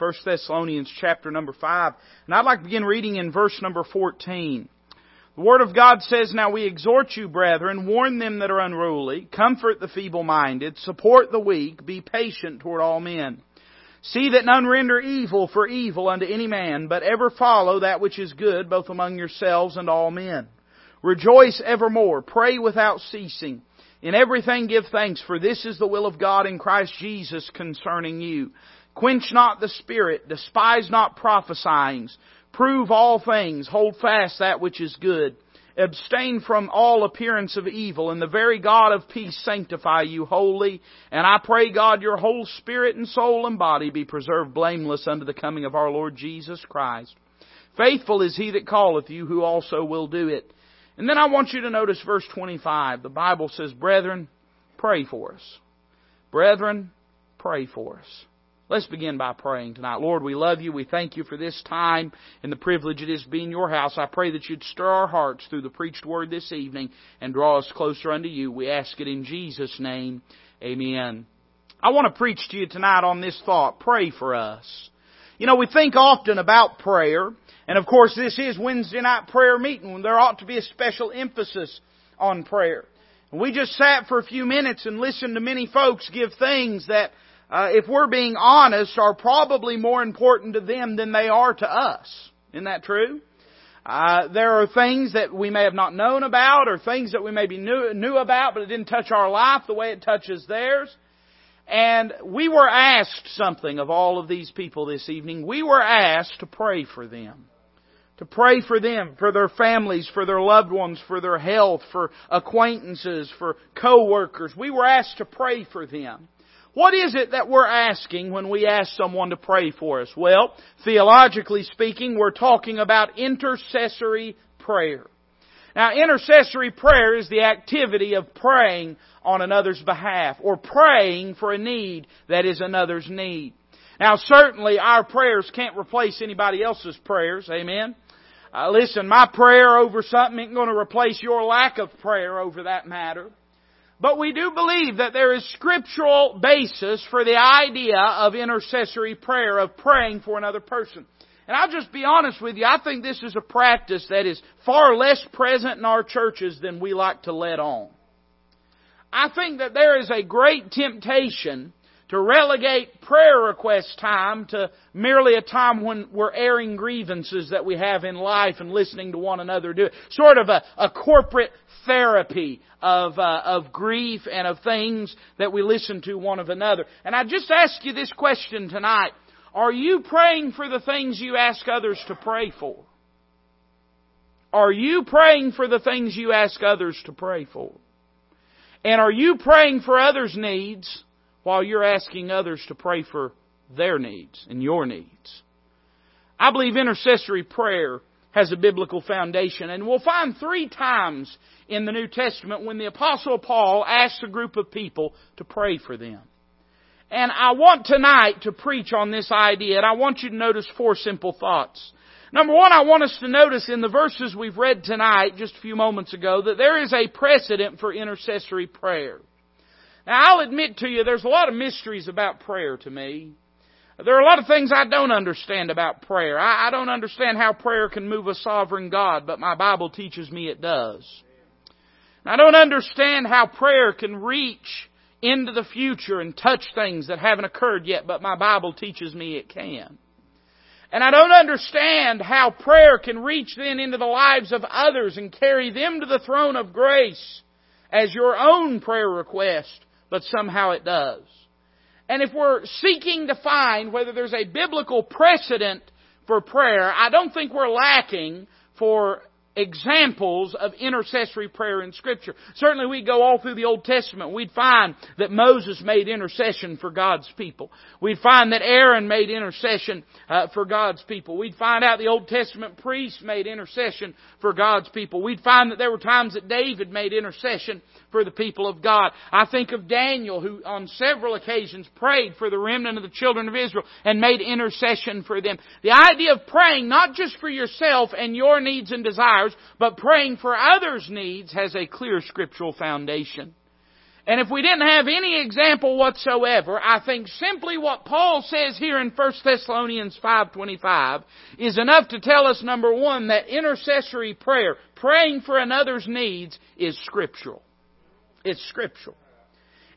1 Thessalonians chapter number 5. And I'd like to begin reading in verse number 14. The Word of God says, Now we exhort you, brethren, warn them that are unruly, comfort the feeble-minded, support the weak, be patient toward all men. See that none render evil for evil unto any man, but ever follow that which is good, both among yourselves and all men. Rejoice evermore, pray without ceasing. In everything give thanks, for this is the will of God in Christ Jesus concerning you. Quench not the spirit, despise not prophesying, Prove all things, hold fast that which is good. Abstain from all appearance of evil, and the very God of peace sanctify you wholly. And I pray, God, your whole spirit and soul and body be preserved blameless unto the coming of our Lord Jesus Christ. Faithful is he that calleth you, who also will do it. And then I want you to notice verse 25. The Bible says, Brethren, pray for us. Brethren, pray for us. Let's begin by praying tonight. Lord, we love you. We thank you for this time and the privilege it is to be in your house. I pray that you'd stir our hearts through the preached word this evening and draw us closer unto you. We ask it in Jesus' name. Amen. I want to preach to you tonight on this thought. Pray for us. You know, we think often about prayer, and of course this is Wednesday night prayer meeting. There ought to be a special emphasis on prayer. We just sat for a few minutes and listened to many folks give things that uh, if we're being honest, are probably more important to them than they are to us. Isn't that true? Uh, there are things that we may have not known about, or things that we maybe knew, knew about, but it didn't touch our life the way it touches theirs. And we were asked something of all of these people this evening. We were asked to pray for them. To pray for them, for their families, for their loved ones, for their health, for acquaintances, for co-workers. We were asked to pray for them. What is it that we're asking when we ask someone to pray for us? Well, theologically speaking, we're talking about intercessory prayer. Now, intercessory prayer is the activity of praying on another's behalf or praying for a need that is another's need. Now, certainly our prayers can't replace anybody else's prayers. Amen. Uh, listen, my prayer over something ain't going to replace your lack of prayer over that matter. But we do believe that there is scriptural basis for the idea of intercessory prayer, of praying for another person. And I'll just be honest with you, I think this is a practice that is far less present in our churches than we like to let on. I think that there is a great temptation to relegate prayer request time to merely a time when we're airing grievances that we have in life and listening to one another do it. Sort of a, a corporate therapy of, uh, of grief and of things that we listen to one of another. And I just ask you this question tonight. Are you praying for the things you ask others to pray for? Are you praying for the things you ask others to pray for? And are you praying for others' needs while you're asking others to pray for their needs and your needs? I believe intercessory prayer has a biblical foundation. And we'll find three times in the New Testament when the Apostle Paul asks a group of people to pray for them. And I want tonight to preach on this idea, and I want you to notice four simple thoughts. Number one, I want us to notice in the verses we've read tonight, just a few moments ago, that there is a precedent for intercessory prayer. Now, I'll admit to you, there's a lot of mysteries about prayer to me. There are a lot of things I don't understand about prayer. I, I don't understand how prayer can move a sovereign God, but my Bible teaches me it does. I don't understand how prayer can reach into the future and touch things that haven't occurred yet, but my Bible teaches me it can. And I don't understand how prayer can reach then into the lives of others and carry them to the throne of grace as your own prayer request, but somehow it does. And if we're seeking to find whether there's a biblical precedent for prayer, I don't think we're lacking for examples of intercessory prayer in Scripture. Certainly we go all through the Old Testament. We'd find that Moses made intercession for God's people. We'd find that Aaron made intercession uh, for God's people. We'd find out the Old Testament priests made intercession for God's people. We'd find that there were times that David made intercession for the people of God. I think of Daniel who on several occasions prayed for the remnant of the children of Israel and made intercession for them. The idea of praying not just for yourself and your needs and desires, but praying for others' needs has a clear scriptural foundation. And if we didn't have any example whatsoever, I think simply what Paul says here in 1 Thessalonians 5.25 is enough to tell us, number one, that intercessory prayer, praying for another's needs, is scriptural. It's scriptural.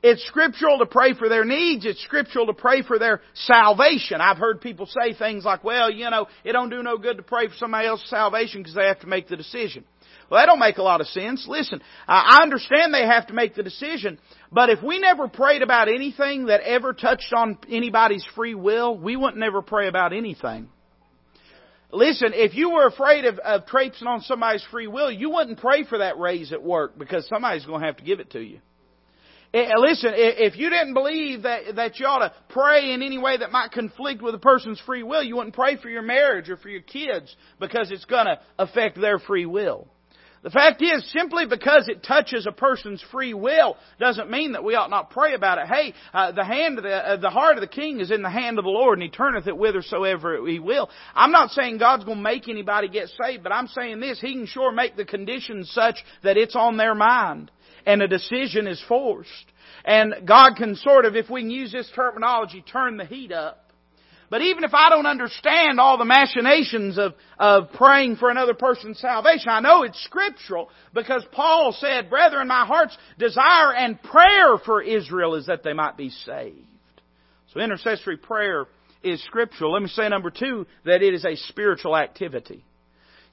It's scriptural to pray for their needs. It's scriptural to pray for their salvation. I've heard people say things like, well, you know, it don't do no good to pray for somebody else's salvation because they have to make the decision. Well, that don't make a lot of sense. Listen, I understand they have to make the decision, but if we never prayed about anything that ever touched on anybody's free will, we wouldn't never pray about anything. Listen, if you were afraid of, of traipsing on somebody's free will, you wouldn't pray for that raise at work because somebody's going to have to give it to you. Eh, eh, listen, if you didn't believe that, that you ought to pray in any way that might conflict with a person's free will, you wouldn't pray for your marriage or for your kids because it's going to affect their free will. The fact is, simply because it touches a person's free will doesn't mean that we ought not pray about it. Hey, uh, the hand of the, uh, the heart of the king is in the hand of the Lord, and he turneth it whithersoever he will. I'm not saying God's going to make anybody get saved, but I'm saying this: He can sure make the conditions such that it's on their mind and a decision is forced. And God can sort of, if we can use this terminology, turn the heat up. But even if I don't understand all the machinations of, of praying for another person's salvation, I know it's scriptural because Paul said, Brethren, my heart's desire and prayer for Israel is that they might be saved. So intercessory prayer is scriptural. Let me say number two, that it is a spiritual activity.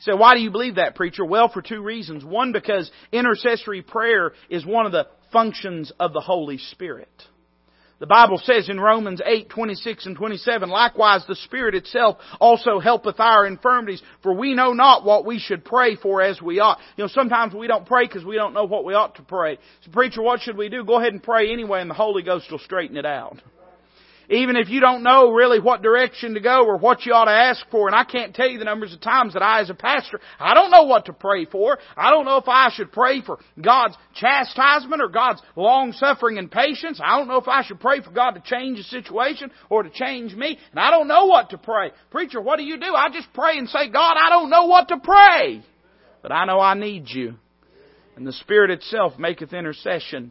So why do you believe that, preacher? Well, for two reasons. One, because intercessory prayer is one of the functions of the Holy Spirit. The Bible says in Romans 8, 26 and 27, likewise the Spirit itself also helpeth our infirmities, for we know not what we should pray for as we ought. You know, sometimes we don't pray because we don't know what we ought to pray. So preacher, what should we do? Go ahead and pray anyway and the Holy Ghost will straighten it out. Even if you don't know really what direction to go or what you ought to ask for, and I can't tell you the numbers of times that I as a pastor, I don't know what to pray for. I don't know if I should pray for God's chastisement or God's long suffering and patience. I don't know if I should pray for God to change the situation or to change me. And I don't know what to pray. Preacher, what do you do? I just pray and say, God, I don't know what to pray. But I know I need you. And the Spirit itself maketh intercession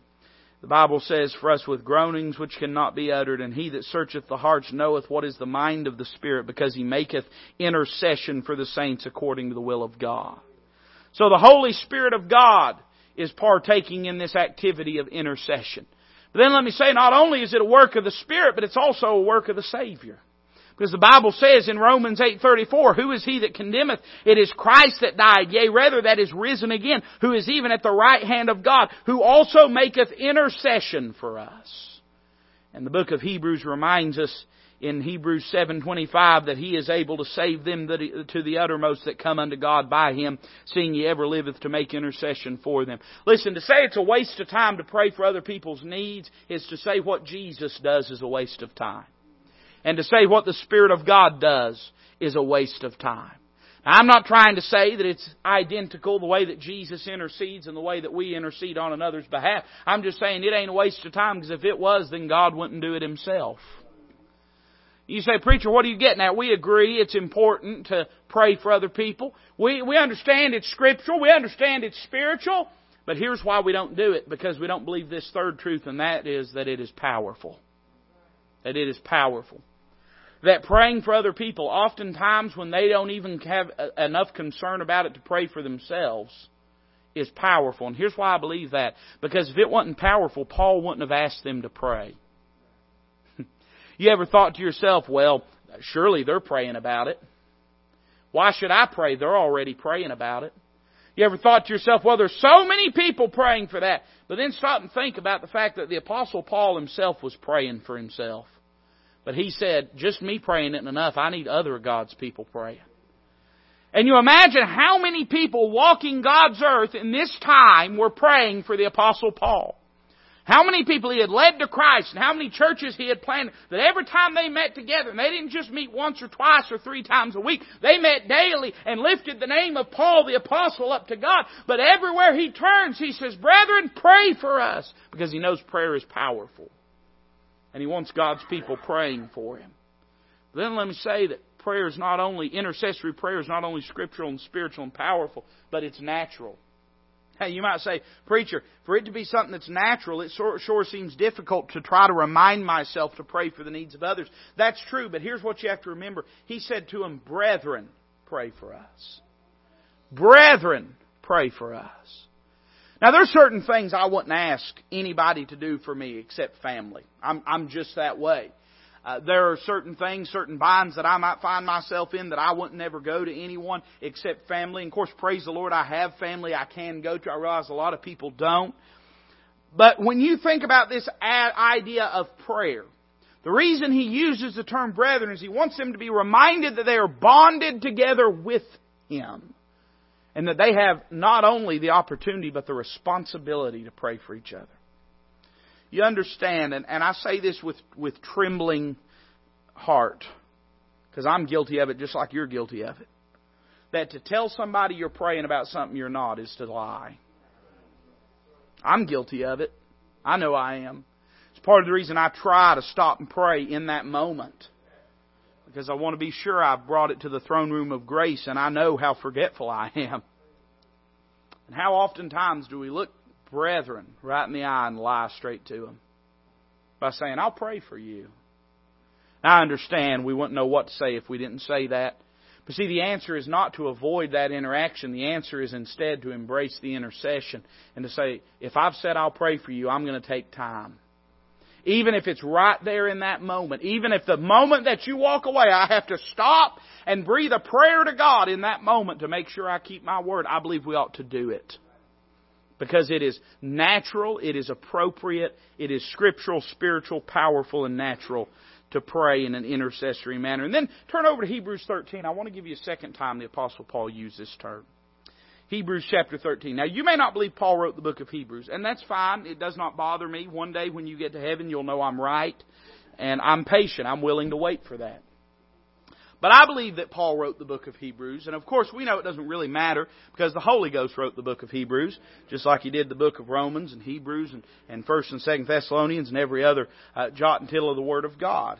the Bible says, For us with groanings which cannot be uttered, and he that searcheth the hearts knoweth what is the mind of the Spirit, because he maketh intercession for the saints according to the will of God. So the Holy Spirit of God is partaking in this activity of intercession. But then let me say, not only is it a work of the Spirit, but it's also a work of the Savior. Because the Bible says in Romans 8:34, who is he that condemneth? It is Christ that died, yea rather that is risen again, who is even at the right hand of God, who also maketh intercession for us. And the book of Hebrews reminds us in Hebrews 7:25 that he is able to save them to the uttermost that come unto God by him, seeing he ever liveth to make intercession for them. Listen, to say it's a waste of time to pray for other people's needs is to say what Jesus does is a waste of time. And to say what the Spirit of God does is a waste of time. Now, I'm not trying to say that it's identical the way that Jesus intercedes and the way that we intercede on another's behalf. I'm just saying it ain't a waste of time because if it was, then God wouldn't do it Himself. You say, preacher, what are you getting at? We agree it's important to pray for other people. We, we understand it's scriptural. We understand it's spiritual. But here's why we don't do it. Because we don't believe this third truth, and that is that it is powerful. That it is powerful that praying for other people, oftentimes when they don't even have enough concern about it to pray for themselves, is powerful. And here's why I believe that. Because if it wasn't powerful, Paul wouldn't have asked them to pray. you ever thought to yourself, well, surely they're praying about it. Why should I pray? They're already praying about it. You ever thought to yourself, well, there's so many people praying for that. But then stop and think about the fact that the Apostle Paul himself was praying for himself. But he said, just me praying isn't enough. I need other God's people praying. And you imagine how many people walking God's earth in this time were praying for the Apostle Paul. How many people he had led to Christ and how many churches he had planted that every time they met together, and they didn't just meet once or twice or three times a week, they met daily and lifted the name of Paul the Apostle up to God. But everywhere he turns, he says, Brethren, pray for us, because he knows prayer is powerful. And he wants God's people praying for him. Then let me say that prayer is not only, intercessory prayer is not only scriptural and spiritual and powerful, but it's natural. Hey, you might say, preacher, for it to be something that's natural, it sure, sure seems difficult to try to remind myself to pray for the needs of others. That's true, but here's what you have to remember. He said to them, brethren, pray for us. Brethren, pray for us. Now there's certain things I wouldn't ask anybody to do for me except family. I'm, I'm just that way. Uh, there are certain things, certain binds that I might find myself in that I wouldn't never go to anyone except family. And of course, praise the Lord, I have family I can go to. I realize a lot of people don't. But when you think about this idea of prayer, the reason he uses the term brethren is he wants them to be reminded that they are bonded together with him. And that they have not only the opportunity, but the responsibility to pray for each other. You understand, and, and I say this with, with trembling heart, because I'm guilty of it just like you're guilty of it. That to tell somebody you're praying about something you're not is to lie. I'm guilty of it. I know I am. It's part of the reason I try to stop and pray in that moment. Because I want to be sure I've brought it to the throne room of grace and I know how forgetful I am. And how oftentimes do we look brethren right in the eye and lie straight to them by saying, I'll pray for you. I understand we wouldn't know what to say if we didn't say that. But see, the answer is not to avoid that interaction. The answer is instead to embrace the intercession and to say, if I've said I'll pray for you, I'm going to take time. Even if it's right there in that moment, even if the moment that you walk away, I have to stop and breathe a prayer to God in that moment to make sure I keep my word, I believe we ought to do it because it is natural, it is appropriate, it is scriptural, spiritual, powerful, and natural to pray in an intercessory manner. And then turn over to Hebrews 13. I want to give you a second time the Apostle Paul used this term. Hebrews chapter 13. Now, you may not believe Paul wrote the book of Hebrews, and that's fine. It does not bother me. One day when you get to heaven, you'll know I'm right, and I'm patient. I'm willing to wait for that. But I believe that Paul wrote the book of Hebrews, and of course we know it doesn't really matter because the Holy Ghost wrote the book of Hebrews, just like he did the book of Romans and Hebrews and, and 1st and 2nd Thessalonians and every other uh, jot and tittle of the Word of God.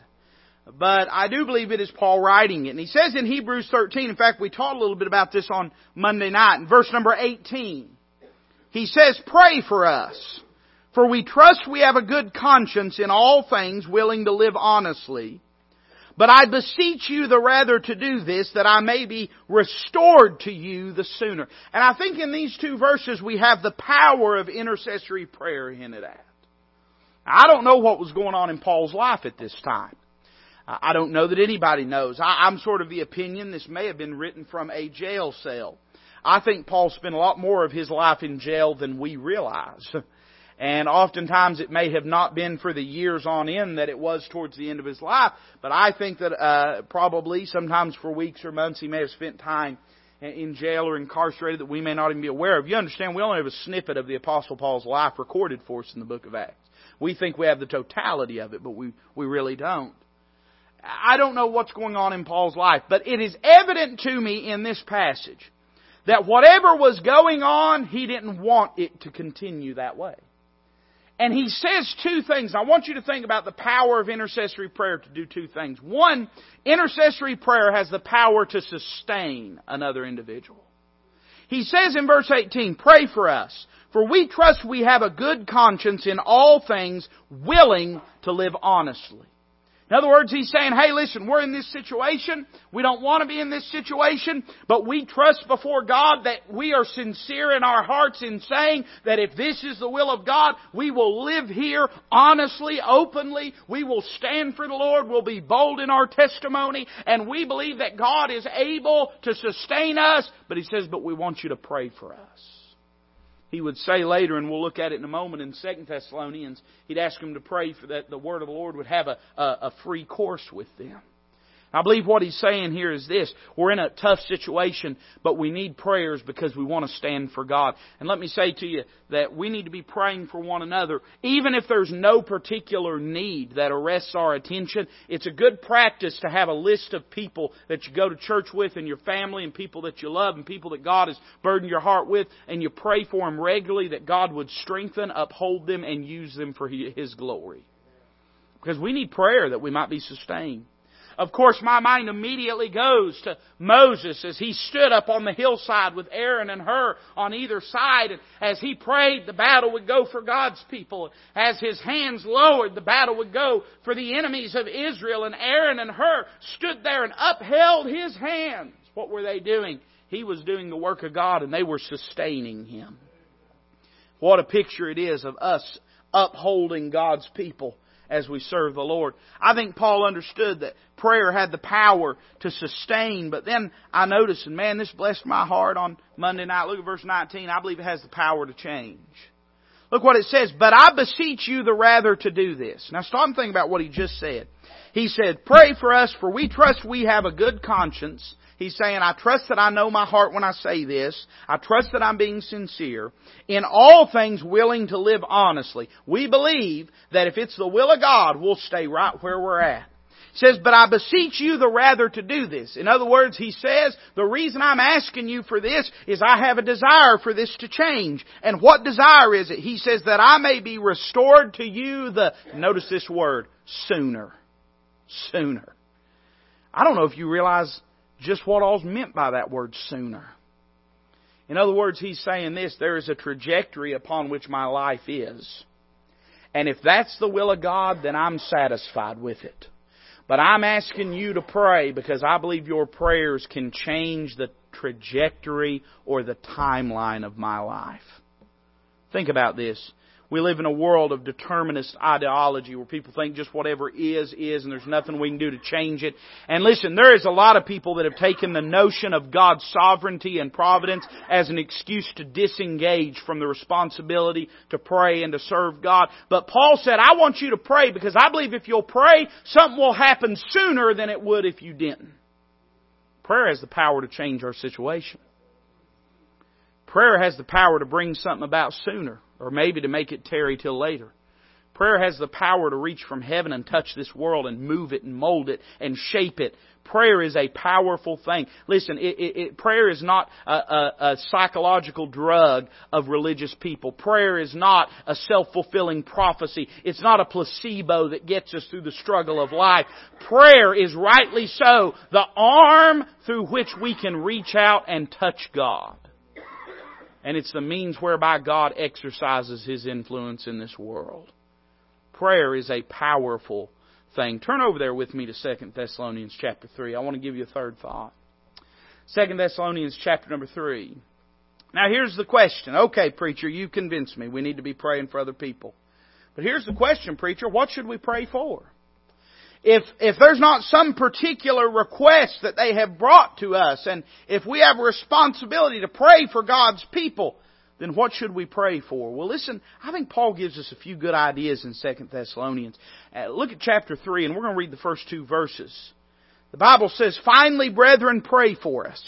But I do believe it is Paul writing it. And he says in Hebrews 13, in fact we taught a little bit about this on Monday night, in verse number 18, he says, Pray for us, for we trust we have a good conscience in all things, willing to live honestly. But I beseech you the rather to do this, that I may be restored to you the sooner. And I think in these two verses we have the power of intercessory prayer hinted at. I don't know what was going on in Paul's life at this time. I don't know that anybody knows. I'm sort of the opinion this may have been written from a jail cell. I think Paul spent a lot more of his life in jail than we realize. And oftentimes it may have not been for the years on end that it was towards the end of his life, but I think that uh, probably sometimes for weeks or months he may have spent time in jail or incarcerated that we may not even be aware of. You understand, we only have a snippet of the Apostle Paul's life recorded for us in the book of Acts. We think we have the totality of it, but we, we really don't. I don't know what's going on in Paul's life, but it is evident to me in this passage that whatever was going on, he didn't want it to continue that way. And he says two things. I want you to think about the power of intercessory prayer to do two things. One, intercessory prayer has the power to sustain another individual. He says in verse 18, pray for us, for we trust we have a good conscience in all things, willing to live honestly. In other words, he's saying, hey, listen, we're in this situation. We don't want to be in this situation, but we trust before God that we are sincere in our hearts in saying that if this is the will of God, we will live here honestly, openly. We will stand for the Lord. We'll be bold in our testimony. And we believe that God is able to sustain us. But he says, but we want you to pray for us he would say later, and we'll look at it in a moment in Second Thessalonians, he'd ask them to pray for that the word of the Lord would have a, a, a free course with them. I believe what he's saying here is this. We're in a tough situation, but we need prayers because we want to stand for God. And let me say to you that we need to be praying for one another. Even if there's no particular need that arrests our attention, it's a good practice to have a list of people that you go to church with and your family and people that you love and people that God has burdened your heart with and you pray for them regularly that God would strengthen, uphold them, and use them for His glory. Because we need prayer that we might be sustained. Of course, my mind immediately goes to Moses as he stood up on the hillside with Aaron and Hur on either side. And as he prayed, the battle would go for God's people. As his hands lowered, the battle would go for the enemies of Israel. And Aaron and Hur stood there and upheld his hands. What were they doing? He was doing the work of God and they were sustaining him. What a picture it is of us upholding God's people as we serve the Lord. I think Paul understood that prayer had the power to sustain, but then I noticed, and man, this blessed my heart on Monday night. Look at verse 19. I believe it has the power to change. Look what it says. But I beseech you the rather to do this. Now stop and think about what he just said. He said, pray for us for we trust we have a good conscience He's saying, I trust that I know my heart when I say this. I trust that I'm being sincere. In all things willing to live honestly. We believe that if it's the will of God, we'll stay right where we're at. Says, but I beseech you the rather to do this. In other words, he says, the reason I'm asking you for this is I have a desire for this to change. And what desire is it? He says that I may be restored to you the, notice this word, sooner. Sooner. I don't know if you realize just what all's meant by that word sooner. In other words, he's saying this there is a trajectory upon which my life is. And if that's the will of God, then I'm satisfied with it. But I'm asking you to pray because I believe your prayers can change the trajectory or the timeline of my life. Think about this. We live in a world of determinist ideology where people think just whatever is, is, and there's nothing we can do to change it. And listen, there is a lot of people that have taken the notion of God's sovereignty and providence as an excuse to disengage from the responsibility to pray and to serve God. But Paul said, I want you to pray because I believe if you'll pray, something will happen sooner than it would if you didn't. Prayer has the power to change our situation. Prayer has the power to bring something about sooner or maybe to make it tarry till later. Prayer has the power to reach from heaven and touch this world and move it and mold it and shape it. Prayer is a powerful thing. Listen, it, it, it, prayer is not a, a, a psychological drug of religious people. Prayer is not a self-fulfilling prophecy. It's not a placebo that gets us through the struggle of life. Prayer is rightly so the arm through which we can reach out and touch God and it's the means whereby God exercises His influence in this world. Prayer is a powerful thing. Turn over there with me to 2 Thessalonians chapter 3. I want to give you a third thought. 2 Thessalonians chapter number 3. Now here's the question. Okay, preacher, you convinced me. We need to be praying for other people. But here's the question, preacher. What should we pray for? If, if there's not some particular request that they have brought to us, and if we have a responsibility to pray for God's people, then what should we pray for? Well, listen, I think Paul gives us a few good ideas in 2 Thessalonians. Uh, look at chapter 3, and we're going to read the first two verses. The Bible says, Finally, brethren, pray for us,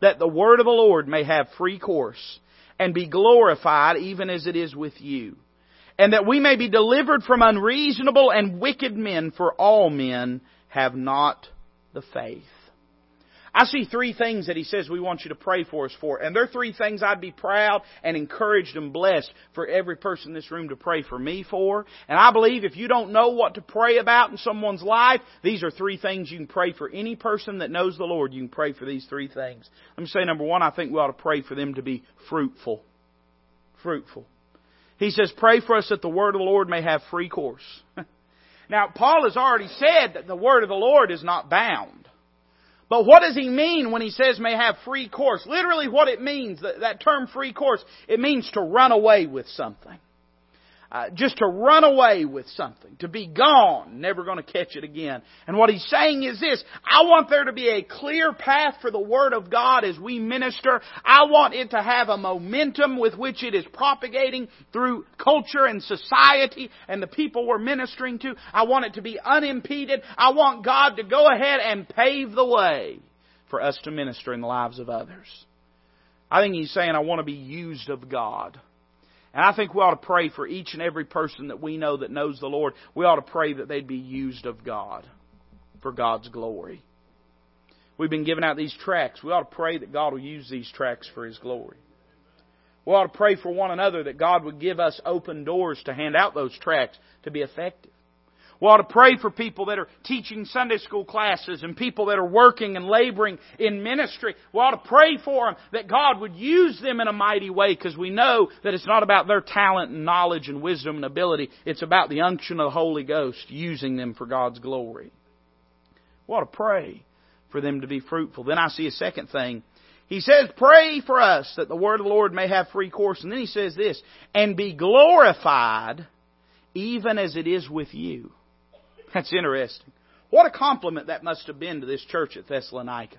that the word of the Lord may have free course, and be glorified even as it is with you and that we may be delivered from unreasonable and wicked men, for all men have not the faith. I see three things that he says we want you to pray for us for. And they're three things I'd be proud and encouraged and blessed for every person in this room to pray for me for. And I believe if you don't know what to pray about in someone's life, these are three things you can pray for any person that knows the Lord. You can pray for these three things. Let me say number one, I think we ought to pray for them to be fruitful. Fruitful. He says, pray for us that the word of the Lord may have free course. now, Paul has already said that the word of the Lord is not bound. But what does he mean when he says may have free course? Literally what it means, that, that term free course, it means to run away with something. Uh, just to run away with something, to be gone, never going to catch it again. And what he's saying is this, I want there to be a clear path for the Word of God as we minister. I want it to have a momentum with which it is propagating through culture and society and the people we're ministering to. I want it to be unimpeded. I want God to go ahead and pave the way for us to minister in the lives of others. I think he's saying, I want to be used of God. And I think we ought to pray for each and every person that we know that knows the Lord. We ought to pray that they'd be used of God for God's glory. We've been giving out these tracts. We ought to pray that God will use these tracts for His glory. We ought to pray for one another that God would give us open doors to hand out those tracts to be effective. We ought to pray for people that are teaching Sunday school classes and people that are working and laboring in ministry. We ought to pray for them that God would use them in a mighty way because we know that it's not about their talent and knowledge and wisdom and ability. It's about the unction of the Holy Ghost using them for God's glory. We ought to pray for them to be fruitful. Then I see a second thing. He says, pray for us that the word of the Lord may have free course. And then he says this, and be glorified even as it is with you. That's interesting. What a compliment that must have been to this church at Thessalonica.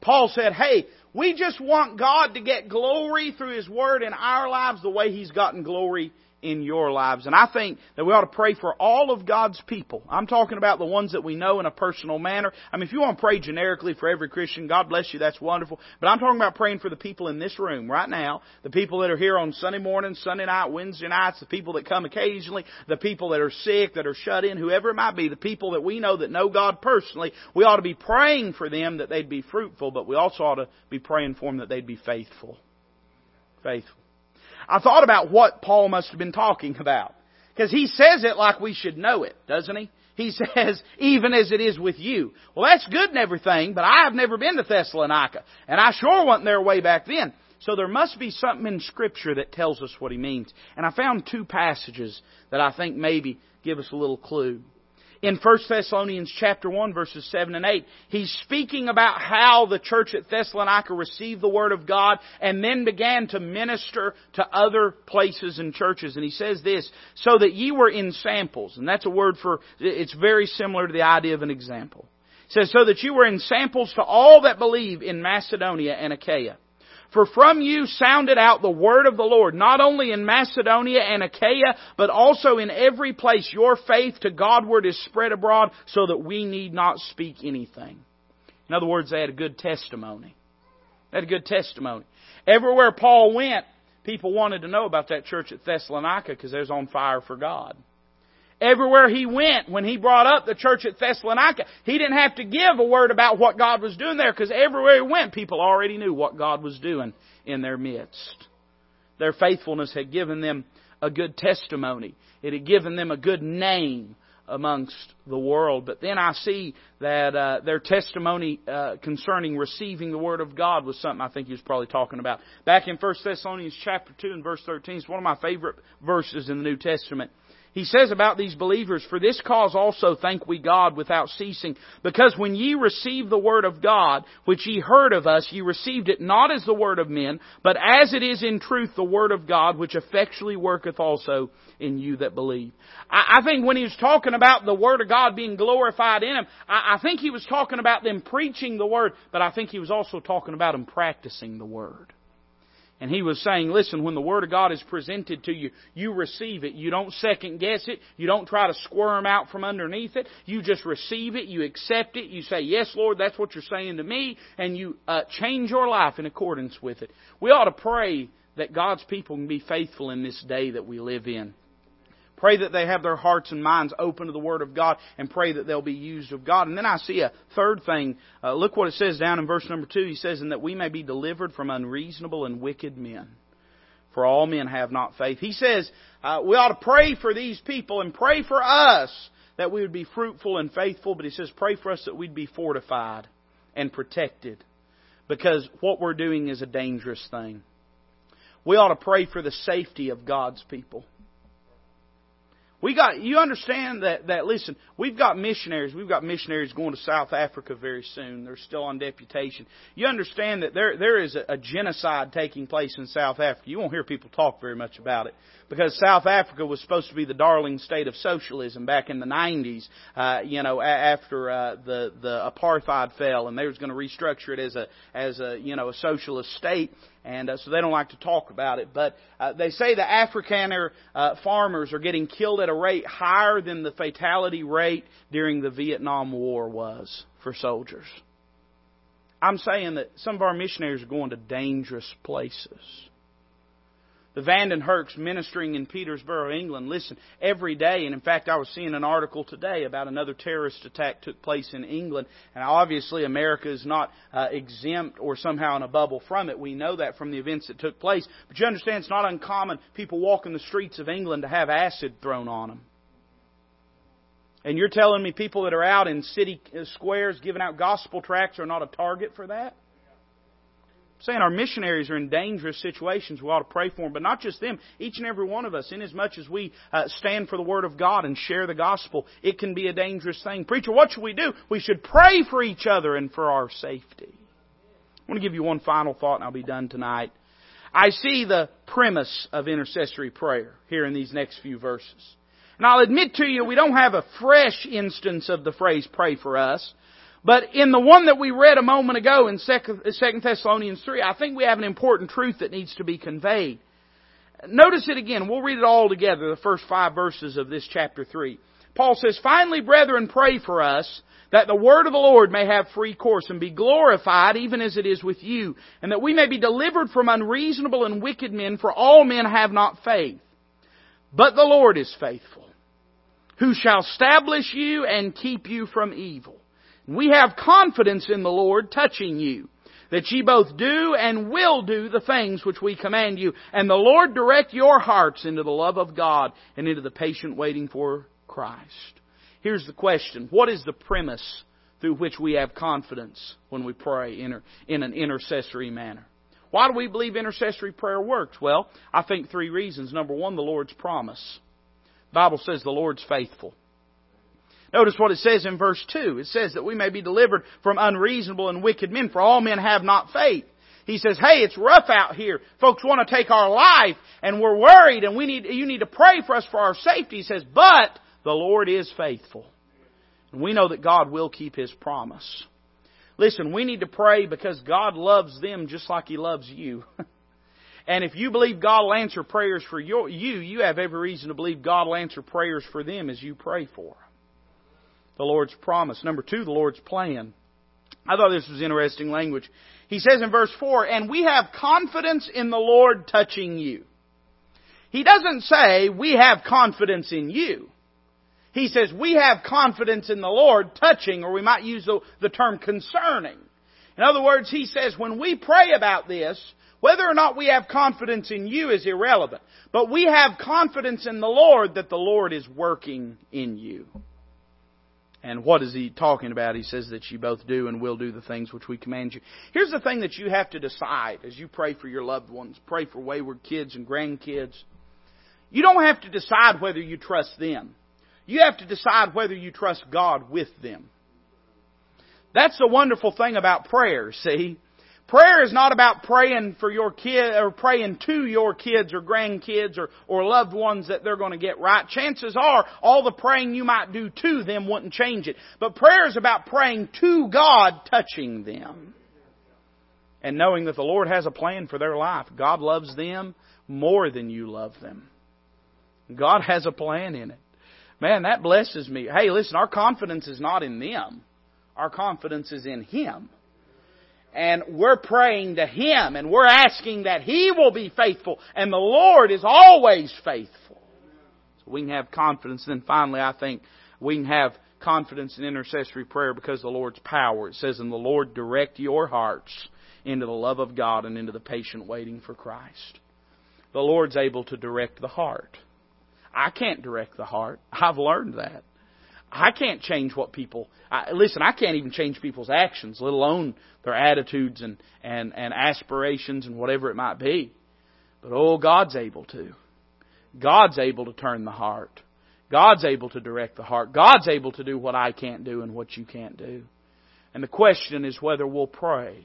Paul said, hey, we just want God to get glory through His Word in our lives the way He's gotten glory in your lives. And I think that we ought to pray for all of God's people. I'm talking about the ones that we know in a personal manner. I mean, if you want to pray generically for every Christian, God bless you, that's wonderful. But I'm talking about praying for the people in this room right now, the people that are here on Sunday morning, Sunday night, Wednesday nights, the people that come occasionally, the people that are sick, that are shut in, whoever it might be, the people that we know that know God personally. We ought to be praying for them that they'd be fruitful, but we also ought to be praying for them that they'd be faithful. Faithful. I thought about what Paul must have been talking about. Because he says it like we should know it, doesn't he? He says, even as it is with you. Well, that's good and everything, but I have never been to Thessalonica. And I sure wasn't there way back then. So there must be something in Scripture that tells us what he means. And I found two passages that I think maybe give us a little clue in 1 Thessalonians chapter 1 verses 7 and 8. He's speaking about how the church at Thessalonica received the Word of God and then began to minister to other places and churches. And he says this, so that ye were ensamples. And that's a word for, it's very similar to the idea of an example. He says, so that you were ensamples to all that believe in Macedonia and Achaia. For from you sounded out the word of the Lord, not only in Macedonia and Achaia, but also in every place your faith to Godward is spread abroad, so that we need not speak anything. In other words, they had a good testimony. They had a good testimony. Everywhere Paul went, people wanted to know about that church at Thessalonica because they was on fire for God. Everywhere he went, when he brought up the church at Thessalonica, he didn't have to give a word about what God was doing there because everywhere he went, people already knew what God was doing in their midst. Their faithfulness had given them a good testimony. It had given them a good name amongst the world. But then I see that uh, their testimony uh, concerning receiving the Word of God was something I think he was probably talking about. Back in 1 Thessalonians chapter 2 and verse 13, it's one of my favorite verses in the New Testament. He says about these believers, For this cause also thank we God without ceasing, because when ye received the word of God, which ye heard of us, ye received it not as the word of men, but as it is in truth the word of God, which effectually worketh also in you that believe. I, I think when he was talking about the word of God being glorified in him, I, I think he was talking about them preaching the word, but I think he was also talking about them practicing the word. And he was saying, listen, when the Word of God is presented to you, you receive it. You don't second guess it. You don't try to squirm out from underneath it. You just receive it. You accept it. You say, yes, Lord, that's what you're saying to me. And you uh, change your life in accordance with it. We ought to pray that God's people can be faithful in this day that we live in. Pray that they have their hearts and minds open to the Word of God and pray that they'll be used of God. And then I see a third thing. Uh, look what it says down in verse number two. He says, And that we may be delivered from unreasonable and wicked men. For all men have not faith. He says, uh, we ought to pray for these people and pray for us that we would be fruitful and faithful. But he says, pray for us that we'd be fortified and protected. Because what we're doing is a dangerous thing. We ought to pray for the safety of God's people. We got you understand that that listen, we've got missionaries, we've got missionaries going to South Africa very soon. They're still on deputation. You understand that there there is a, a genocide taking place in South Africa. You won't hear people talk very much about it because South Africa was supposed to be the darling state of socialism back in the 90s, uh, you know, after uh, the the apartheid fell, and they was going to restructure it as a as a you know a socialist state, and uh, so they don't like to talk about it. But uh, they say the Afrikaner uh, farmers are getting killed at a rate higher than the fatality rate during the Vietnam War was for soldiers. I'm saying that some of our missionaries are going to dangerous places the Vanden Herks ministering in Petersburg, England. Listen, every day, and in fact, I was seeing an article today about another terrorist attack took place in England, and obviously America is not uh, exempt or somehow in a bubble from it. We know that from the events that took place. But you understand, it's not uncommon people walking the streets of England to have acid thrown on them. And you're telling me people that are out in city squares giving out gospel tracts are not a target for that? Saying our missionaries are in dangerous situations. We ought to pray for them, but not just them. Each and every one of us, inasmuch as much as we uh, stand for the Word of God and share the gospel, it can be a dangerous thing. Preacher, what should we do? We should pray for each other and for our safety. I want to give you one final thought, and I'll be done tonight. I see the premise of intercessory prayer here in these next few verses. And I'll admit to you, we don't have a fresh instance of the phrase pray for us. But in the one that we read a moment ago in 2 uh, Thessalonians 3, I think we have an important truth that needs to be conveyed. Notice it again. We'll read it all together, the first five verses of this chapter 3. Paul says, Finally, brethren, pray for us that the word of the Lord may have free course and be glorified even as it is with you, and that we may be delivered from unreasonable and wicked men, for all men have not faith. But the Lord is faithful, who shall establish you and keep you from evil. We have confidence in the Lord touching you, that ye both do and will do the things which we command you, and the Lord direct your hearts into the love of God and into the patient waiting for Christ. Here's the question. What is the premise through which we have confidence when we pray in an intercessory manner? Why do we believe intercessory prayer works? Well, I think three reasons. Number one, the Lord's promise. The Bible says the Lord's faithful. Notice what it says in verse 2. It says that we may be delivered from unreasonable and wicked men, for all men have not faith. He says, hey, it's rough out here. Folks want to take our life and we're worried and we need, you need to pray for us for our safety. He says, but the Lord is faithful. And we know that God will keep His promise. Listen, we need to pray because God loves them just like He loves you. and if you believe God will answer prayers for your, you, you have every reason to believe God will answer prayers for them as you pray for the Lord's promise. Number two, the Lord's plan. I thought this was interesting language. He says in verse 4, and we have confidence in the Lord touching you. He doesn't say, we have confidence in you. He says, we have confidence in the Lord touching, or we might use the, the term concerning. In other words, he says, when we pray about this, whether or not we have confidence in you is irrelevant. But we have confidence in the Lord that the Lord is working in you. And what is he talking about? He says that you both do and will do the things which we command you. Here's the thing that you have to decide as you pray for your loved ones, pray for wayward kids and grandkids. You don't have to decide whether you trust them. You have to decide whether you trust God with them. That's the wonderful thing about prayer, see? Prayer is not about praying for your kid or praying to your kids or grandkids or, or loved ones that they're going to get right. Chances are all the praying you might do to them wouldn't change it. But prayer is about praying to God, touching them. And knowing that the Lord has a plan for their life. God loves them more than you love them. God has a plan in it. Man, that blesses me. Hey, listen, our confidence is not in them. Our confidence is in Him and we're praying to Him and we're asking that He will be faithful and the Lord is always faithful. So we can have confidence. And then finally, I think we can have confidence in intercessory prayer because the Lord's power. It says, and the Lord direct your hearts into the love of God and into the patient waiting for Christ. The Lord's able to direct the heart. I can't direct the heart. I've learned that. I can't change what people. I, listen, I can't even change people's actions, let alone their attitudes and, and, and aspirations and whatever it might be. But oh, God's able to. God's able to turn the heart. God's able to direct the heart. God's able to do what I can't do and what you can't do. And the question is whether we'll pray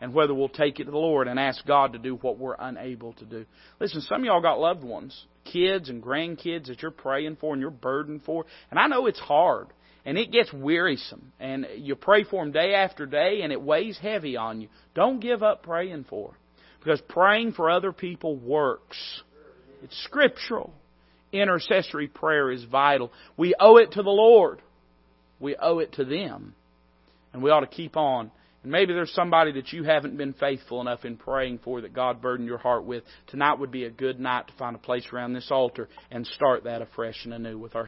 and whether we'll take it to the Lord and ask God to do what we're unable to do. Listen, some of y'all got loved ones, kids and grandkids that you're praying for and you're burdened for. And I know it's hard and it gets wearisome and you pray for them day after day and it weighs heavy on you. Don't give up praying for because praying for other people works. It's scriptural. Intercessory prayer is vital. We owe it to the Lord. We owe it to them. And we ought to keep on and maybe there's somebody that you haven't been faithful enough in praying for that God burdened your heart with. Tonight would be a good night to find a place around this altar and start that afresh and anew with our